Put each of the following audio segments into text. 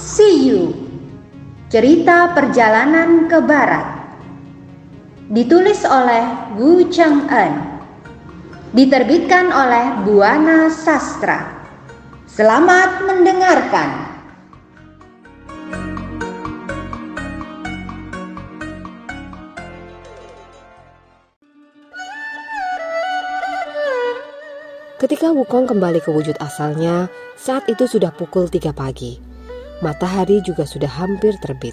See You. Cerita Perjalanan ke Barat. Ditulis oleh Wu Cheng En Diterbitkan oleh Buana Sastra. Selamat mendengarkan. Ketika Wukong kembali ke wujud asalnya, saat itu sudah pukul 3 pagi. Matahari juga sudah hampir terbit.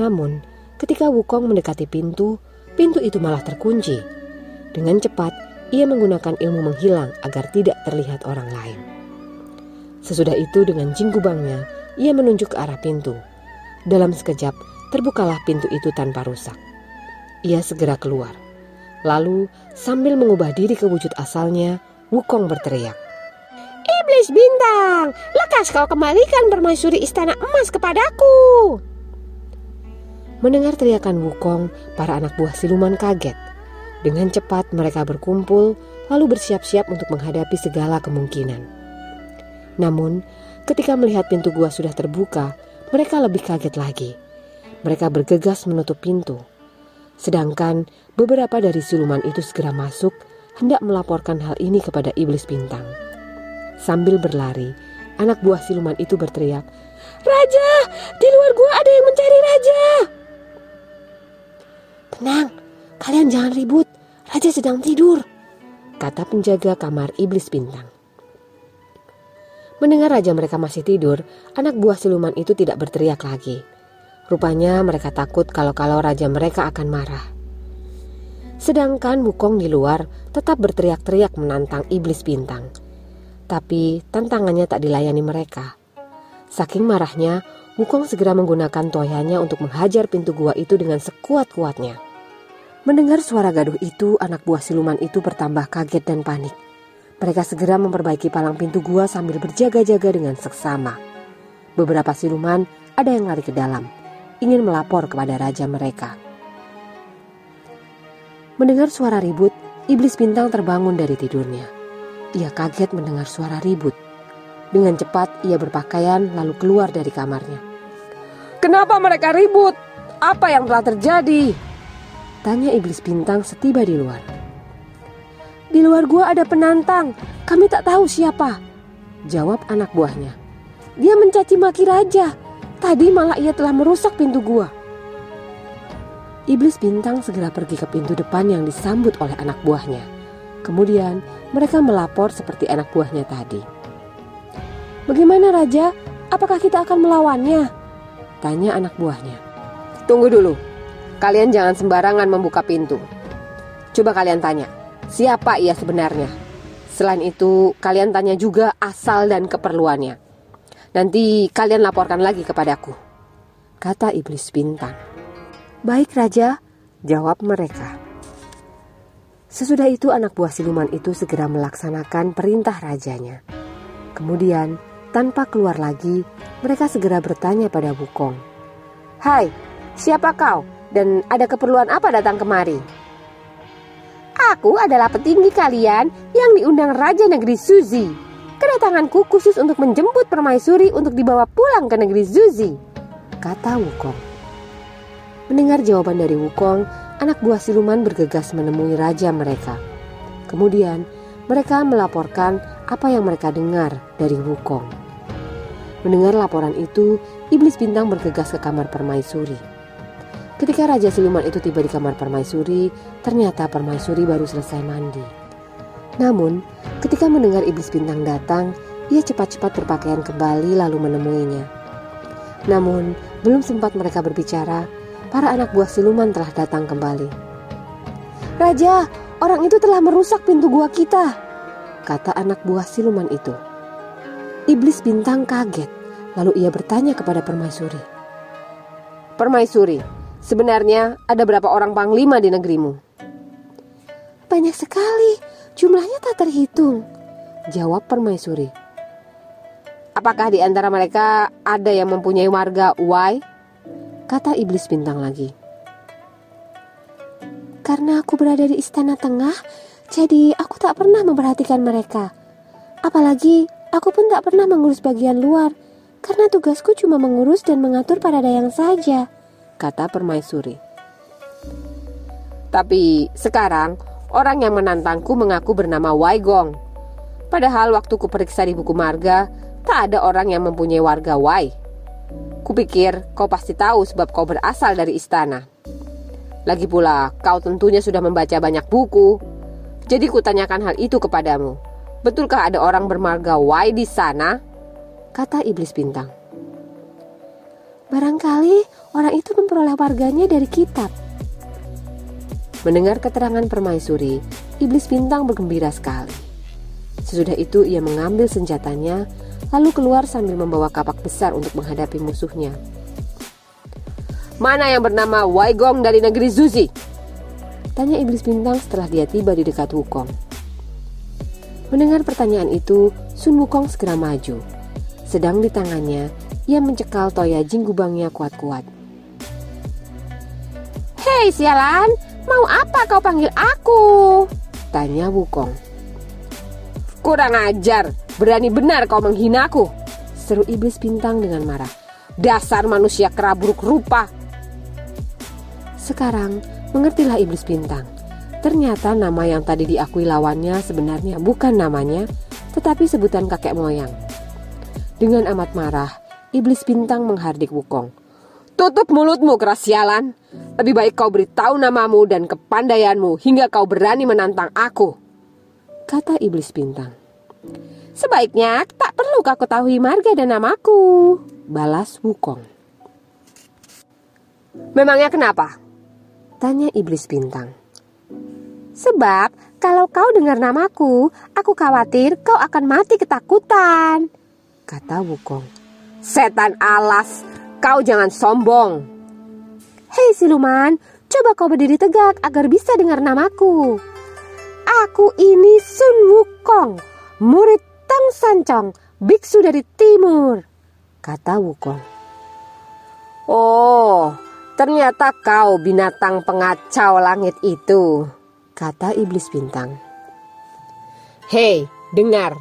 Namun, ketika Wukong mendekati pintu, pintu itu malah terkunci. Dengan cepat, ia menggunakan ilmu menghilang agar tidak terlihat orang lain. Sesudah itu dengan jinggubangnya, ia menunjuk ke arah pintu. Dalam sekejap, terbukalah pintu itu tanpa rusak. Ia segera keluar. Lalu, sambil mengubah diri ke wujud asalnya, Wukong berteriak. Iblis bintang, lekas kau kembalikan permaisuri istana emas kepadaku. Mendengar teriakan Wukong, para anak buah siluman kaget. Dengan cepat mereka berkumpul, lalu bersiap-siap untuk menghadapi segala kemungkinan. Namun, ketika melihat pintu gua sudah terbuka, mereka lebih kaget lagi. Mereka bergegas menutup pintu. Sedangkan beberapa dari siluman itu segera masuk hendak melaporkan hal ini kepada iblis bintang. Sambil berlari, anak buah siluman itu berteriak, "Raja, di luar gua ada yang mencari raja!" "Tenang, kalian jangan ribut. Raja sedang tidur," kata penjaga kamar iblis bintang. Mendengar raja mereka masih tidur, anak buah siluman itu tidak berteriak lagi. Rupanya mereka takut kalau-kalau raja mereka akan marah. Sedangkan Wukong di luar tetap berteriak-teriak menantang iblis bintang. Tapi tantangannya tak dilayani mereka. Saking marahnya, Wukong segera menggunakan toyanya untuk menghajar pintu gua itu dengan sekuat-kuatnya. Mendengar suara gaduh itu, anak buah siluman itu bertambah kaget dan panik. Mereka segera memperbaiki palang pintu gua sambil berjaga-jaga dengan seksama. Beberapa siluman ada yang lari ke dalam, ingin melapor kepada raja mereka. Mendengar suara ribut, iblis bintang terbangun dari tidurnya. Ia kaget mendengar suara ribut. Dengan cepat ia berpakaian lalu keluar dari kamarnya. Kenapa mereka ribut? Apa yang telah terjadi? Tanya iblis bintang setiba di luar. Di luar gua ada penantang, kami tak tahu siapa. Jawab anak buahnya. Dia mencaci maki raja. Tadi malah ia telah merusak pintu gua. Iblis bintang segera pergi ke pintu depan yang disambut oleh anak buahnya. Kemudian mereka melapor seperti anak buahnya tadi. Bagaimana Raja? Apakah kita akan melawannya? Tanya anak buahnya. Tunggu dulu. Kalian jangan sembarangan membuka pintu. Coba kalian tanya, siapa ia sebenarnya? Selain itu, kalian tanya juga asal dan keperluannya. Nanti kalian laporkan lagi kepadaku. Kata iblis bintang. Baik Raja, jawab mereka. Sesudah itu anak buah siluman itu segera melaksanakan perintah rajanya. Kemudian, tanpa keluar lagi, mereka segera bertanya pada Wukong. Hai, siapa kau dan ada keperluan apa datang kemari? Aku adalah petinggi kalian yang diundang Raja Negeri Suzi. Kedatanganku khusus untuk menjemput permaisuri untuk dibawa pulang ke negeri Zuzi, kata Wukong. Mendengar jawaban dari Wukong, anak buah siluman bergegas menemui raja mereka. Kemudian, mereka melaporkan apa yang mereka dengar dari Wukong. Mendengar laporan itu, iblis bintang bergegas ke kamar permaisuri. Ketika raja siluman itu tiba di kamar permaisuri, ternyata permaisuri baru selesai mandi. Namun, ketika mendengar iblis bintang datang, ia cepat-cepat berpakaian kembali lalu menemuinya. Namun, belum sempat mereka berbicara, para anak buah siluman telah datang kembali. Raja, orang itu telah merusak pintu gua kita, kata anak buah siluman itu. Iblis bintang kaget, lalu ia bertanya kepada permaisuri. Permaisuri, sebenarnya ada berapa orang panglima di negerimu? Banyak sekali, jumlahnya tak terhitung, jawab permaisuri. Apakah di antara mereka ada yang mempunyai warga Wai? Kata iblis bintang lagi. Karena aku berada di istana tengah, jadi aku tak pernah memperhatikan mereka. Apalagi aku pun tak pernah mengurus bagian luar. karena tugasku cuma mengurus dan mengatur para dayang saja, kata permaisuri. Tapi sekarang orang yang menantangku mengaku bernama Waigong. Padahal waktu kuperiksa di buku marga, tak ada orang yang mempunyai warga Wai. Kupikir kau pasti tahu sebab kau berasal dari istana. Lagi pula, kau tentunya sudah membaca banyak buku. Jadi kutanyakan hal itu kepadamu. Betulkah ada orang bermarga Wai di sana? Kata iblis bintang. Barangkali orang itu memperoleh warganya dari kitab. Mendengar keterangan permaisuri, iblis bintang bergembira sekali. Sesudah itu ia mengambil senjatanya, lalu keluar sambil membawa kapak besar untuk menghadapi musuhnya. Mana yang bernama Waigong dari negeri Zuzi? Tanya iblis bintang setelah dia tiba di dekat Wukong. Mendengar pertanyaan itu, Sun Wukong segera maju. Sedang di tangannya, ia mencekal toya jinggubangnya kuat-kuat. Hei sialan, mau apa kau panggil aku? Tanya Wukong. Kurang ajar, berani benar kau menghinaku. Seru iblis bintang dengan marah. Dasar manusia keraburuk rupa. Sekarang, mengertilah iblis bintang. Ternyata nama yang tadi diakui lawannya sebenarnya bukan namanya, tetapi sebutan kakek moyang. Dengan amat marah, iblis bintang menghardik Wukong. Tutup mulutmu kerasialan. Lebih baik kau beritahu namamu dan kepandaianmu hingga kau berani menantang aku. Kata iblis bintang. Sebaiknya tak perlu kau ketahui marga dan namaku. Balas Wukong. Memangnya kenapa? Tanya iblis bintang. Sebab kalau kau dengar namaku, aku khawatir kau akan mati ketakutan. Kata Wukong. Setan alas, kau jangan sombong. Hei siluman, coba kau berdiri tegak agar bisa dengar namaku. Aku ini Sun Wukong, murid Tang Sancong, biksu dari timur. Kata Wukong. Oh, Ternyata kau binatang pengacau langit itu, kata iblis bintang. Hei, dengar.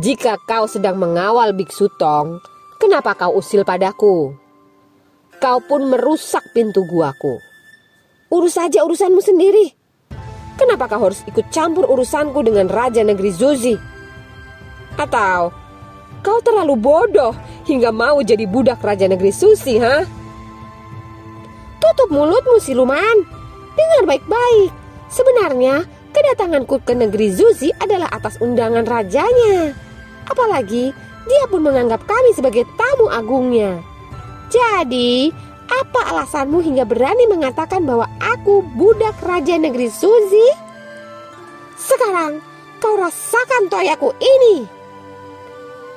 Jika kau sedang mengawal Biksu Tong, kenapa kau usil padaku? Kau pun merusak pintu guaku. Urus saja urusanmu sendiri. Kenapa kau harus ikut campur urusanku dengan Raja Negeri Zuzi? Atau kau terlalu bodoh hingga mau jadi budak Raja Negeri Susi, ha? Tutup mulutmu siluman. Dengar baik-baik. Sebenarnya kedatanganku ke negeri Zuzi adalah atas undangan rajanya. Apalagi dia pun menganggap kami sebagai tamu agungnya. Jadi, apa alasanmu hingga berani mengatakan bahwa aku budak raja negeri Suzi? Sekarang kau rasakan toyaku ini.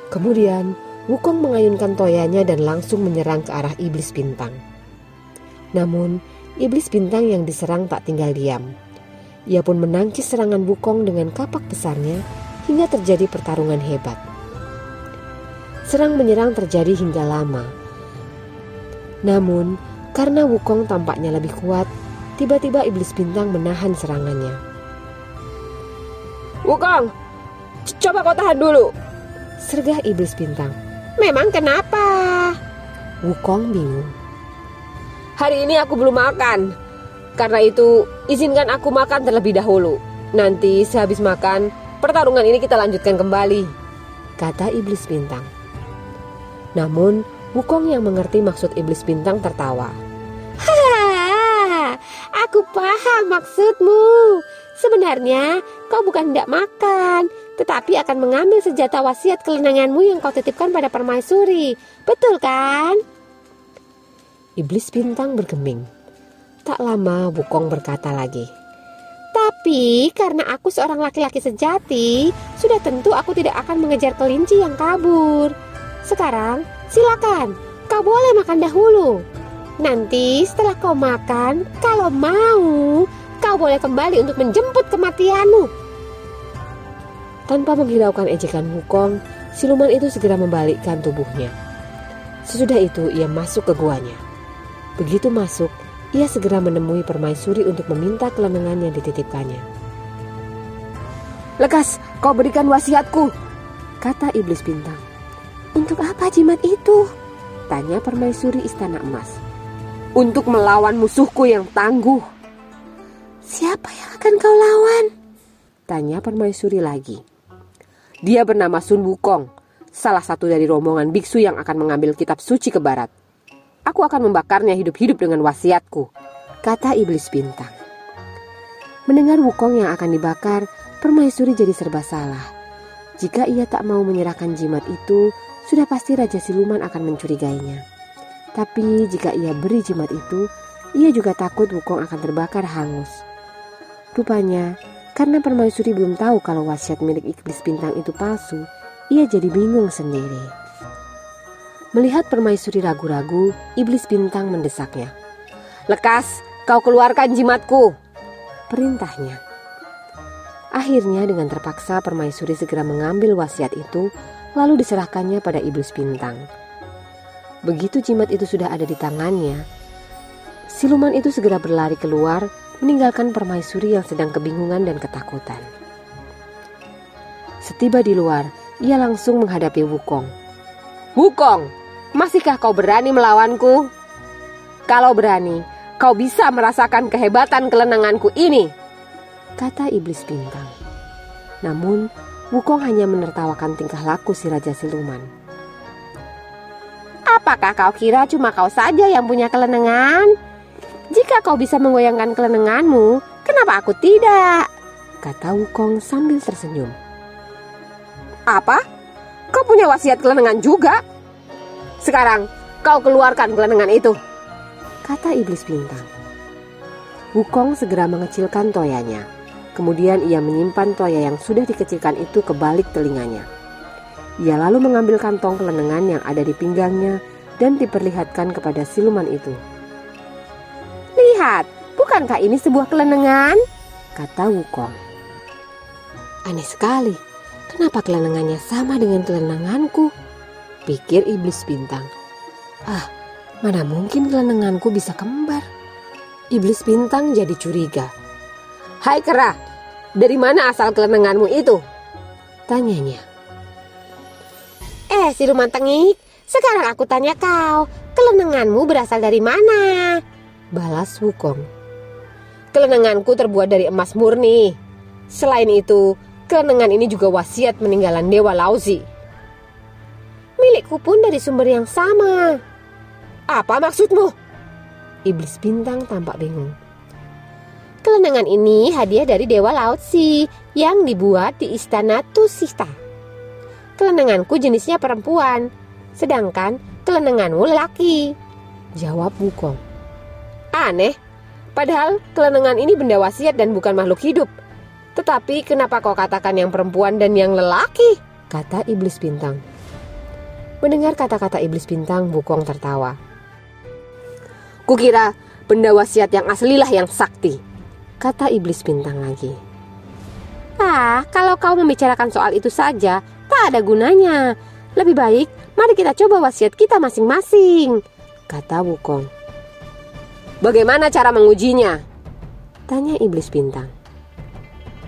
Kemudian Wukong mengayunkan toyanya dan langsung menyerang ke arah iblis bintang. Namun, iblis bintang yang diserang tak tinggal diam. Ia pun menangkis serangan Wukong dengan kapak besarnya hingga terjadi pertarungan hebat. Serang menyerang terjadi hingga lama. Namun, karena Wukong tampaknya lebih kuat, tiba-tiba iblis bintang menahan serangannya. Wukong, coba kau tahan dulu. Sergah iblis bintang. Memang kenapa? Wukong bingung. Hari ini aku belum makan. Karena itu, izinkan aku makan terlebih dahulu. Nanti sehabis makan, pertarungan ini kita lanjutkan kembali. Kata iblis bintang. Namun, Wukong yang mengerti maksud iblis bintang tertawa. Hahaha, aku paham maksudmu. Sebenarnya kau bukan tidak makan, tetapi akan mengambil senjata wasiat kelenanganmu yang kau titipkan pada permaisuri. Betul kan? Iblis bintang bergeming. Tak lama Wukong berkata lagi. Tapi karena aku seorang laki-laki sejati, sudah tentu aku tidak akan mengejar kelinci yang kabur. Sekarang, silakan, kau boleh makan dahulu. Nanti setelah kau makan, kalau mau, kau boleh kembali untuk menjemput kematianmu. Tanpa menghiraukan ejekan Wukong, siluman itu segera membalikkan tubuhnya. Sesudah itu ia masuk ke guanya. Begitu masuk, ia segera menemui permaisuri untuk meminta kelenengan yang dititipkannya. Lekas, kau berikan wasiatku, kata iblis bintang. Untuk apa jimat itu? Tanya permaisuri istana emas. Untuk melawan musuhku yang tangguh. Siapa yang akan kau lawan? Tanya permaisuri lagi. Dia bernama Sun Wukong, salah satu dari rombongan biksu yang akan mengambil kitab suci ke barat. Aku akan membakarnya hidup-hidup dengan wasiatku, kata iblis bintang. Mendengar Wukong yang akan dibakar, permaisuri jadi serba salah. Jika ia tak mau menyerahkan jimat itu, sudah pasti Raja Siluman akan mencurigainya. Tapi jika ia beri jimat itu, ia juga takut Wukong akan terbakar hangus. Rupanya, karena permaisuri belum tahu kalau wasiat milik iblis bintang itu palsu, ia jadi bingung sendiri. Melihat permaisuri ragu-ragu, iblis bintang mendesaknya. Lekas, kau keluarkan jimatku, perintahnya. Akhirnya dengan terpaksa permaisuri segera mengambil wasiat itu lalu diserahkannya pada iblis bintang. Begitu jimat itu sudah ada di tangannya, siluman itu segera berlari keluar, meninggalkan permaisuri yang sedang kebingungan dan ketakutan. Setiba di luar, ia langsung menghadapi Wukong. Wukong, masihkah kau berani melawanku? Kalau berani, kau bisa merasakan kehebatan kelenanganku ini, kata iblis bintang. Namun, Wukong hanya menertawakan tingkah laku si Raja Siluman. Apakah kau kira cuma kau saja yang punya kelenengan? Jika kau bisa menggoyangkan kelenenganmu, kenapa aku tidak? Kata Wukong sambil tersenyum. Apa? Kau punya wasiat kelenengan juga? Sekarang kau keluarkan kelenengan itu. Kata iblis bintang. Wukong segera mengecilkan toyanya. Kemudian ia menyimpan toya yang sudah dikecilkan itu ke balik telinganya. Ia lalu mengambil kantong kelenengan yang ada di pinggangnya dan diperlihatkan kepada siluman itu. Lihat, bukankah ini sebuah kelenengan? Kata Wukong. Aneh sekali, kenapa kelenengannya sama dengan kelenenganku? Pikir iblis bintang. Ah, mana mungkin kelenenganku bisa kembar? Iblis bintang jadi curiga. Hai kera, dari mana asal kelenenganmu itu? Tanyanya. Eh, si Siluman Tengik, sekarang aku tanya kau, kelenenganmu berasal dari mana? Balas Wukong. Kelenenganku terbuat dari emas murni. Selain itu, kelenengan ini juga wasiat meninggalan Dewa Lauzi. Milikku pun dari sumber yang sama. Apa maksudmu? Iblis bintang tampak bingung. Kelenengan ini hadiah dari Dewa Laut Si yang dibuat di istana Tusita. Kelenenganku jenisnya perempuan, sedangkan kelenenganmu lelaki. Jawab Wukong. Aneh, padahal kelenengan ini benda wasiat dan bukan makhluk hidup. Tetapi kenapa kau katakan yang perempuan dan yang lelaki? Kata iblis bintang. Mendengar kata-kata iblis bintang, Wukong tertawa. Kukira benda wasiat yang aslilah yang sakti kata iblis bintang lagi. Ah, kalau kau membicarakan soal itu saja, tak ada gunanya. Lebih baik, mari kita coba wasiat kita masing-masing, kata Wukong. Bagaimana cara mengujinya? Tanya iblis bintang.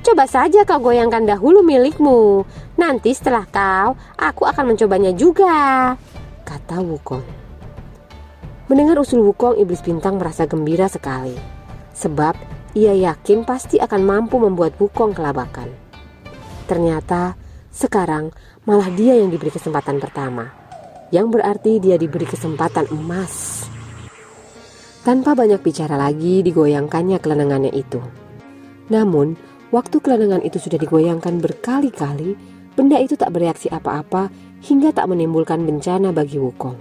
Coba saja kau goyangkan dahulu milikmu. Nanti setelah kau, aku akan mencobanya juga, kata Wukong. Mendengar usul Wukong, iblis bintang merasa gembira sekali. Sebab ia yakin pasti akan mampu membuat Wukong kelabakan. Ternyata sekarang malah dia yang diberi kesempatan pertama, yang berarti dia diberi kesempatan emas. Tanpa banyak bicara lagi, digoyangkannya kelenengannya itu. Namun, waktu kelenengan itu sudah digoyangkan berkali-kali, benda itu tak bereaksi apa-apa hingga tak menimbulkan bencana bagi Wukong.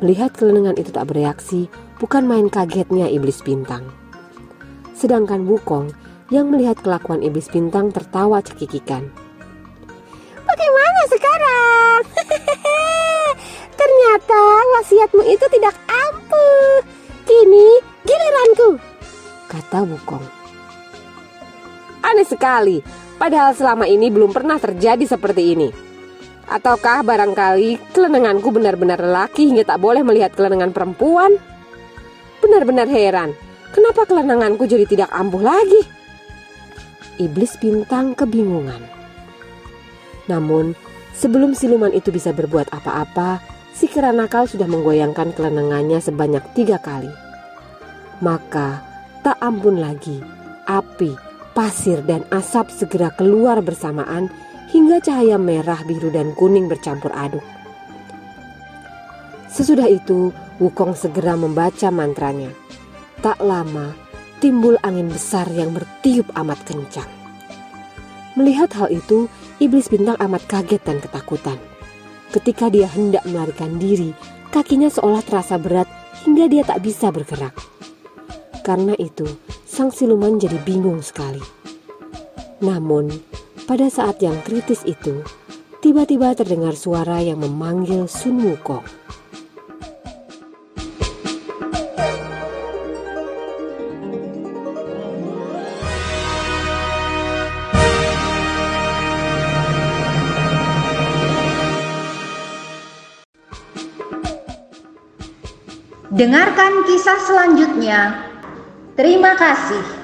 Melihat kelenengan itu tak bereaksi, bukan main kagetnya iblis bintang. Sedangkan Wukong yang melihat kelakuan iblis bintang tertawa cekikikan. Bagaimana sekarang? Ternyata wasiatmu itu tidak ampuh. Kini giliranku, kata Wukong. Aneh sekali, padahal selama ini belum pernah terjadi seperti ini. Ataukah barangkali kelenenganku benar-benar lelaki hingga tak boleh melihat kelenengan perempuan? Benar-benar heran. Kenapa kelenanganku jadi tidak ampuh lagi? Iblis bintang kebingungan. Namun, Sebelum siluman itu bisa berbuat apa-apa, si kera nakal sudah menggoyangkan kelenengannya sebanyak tiga kali. Maka tak ampun lagi, api, pasir, dan asap segera keluar bersamaan hingga cahaya merah, biru, dan kuning bercampur aduk. Sesudah itu, Wukong segera membaca mantranya. Tak lama, timbul angin besar yang bertiup amat kencang. Melihat hal itu, iblis bintang amat kaget dan ketakutan. Ketika dia hendak melarikan diri, kakinya seolah terasa berat hingga dia tak bisa bergerak. Karena itu, sang siluman jadi bingung sekali. Namun, pada saat yang kritis itu, tiba-tiba terdengar suara yang memanggil Sun Wukong. Dengarkan kisah selanjutnya. Terima kasih.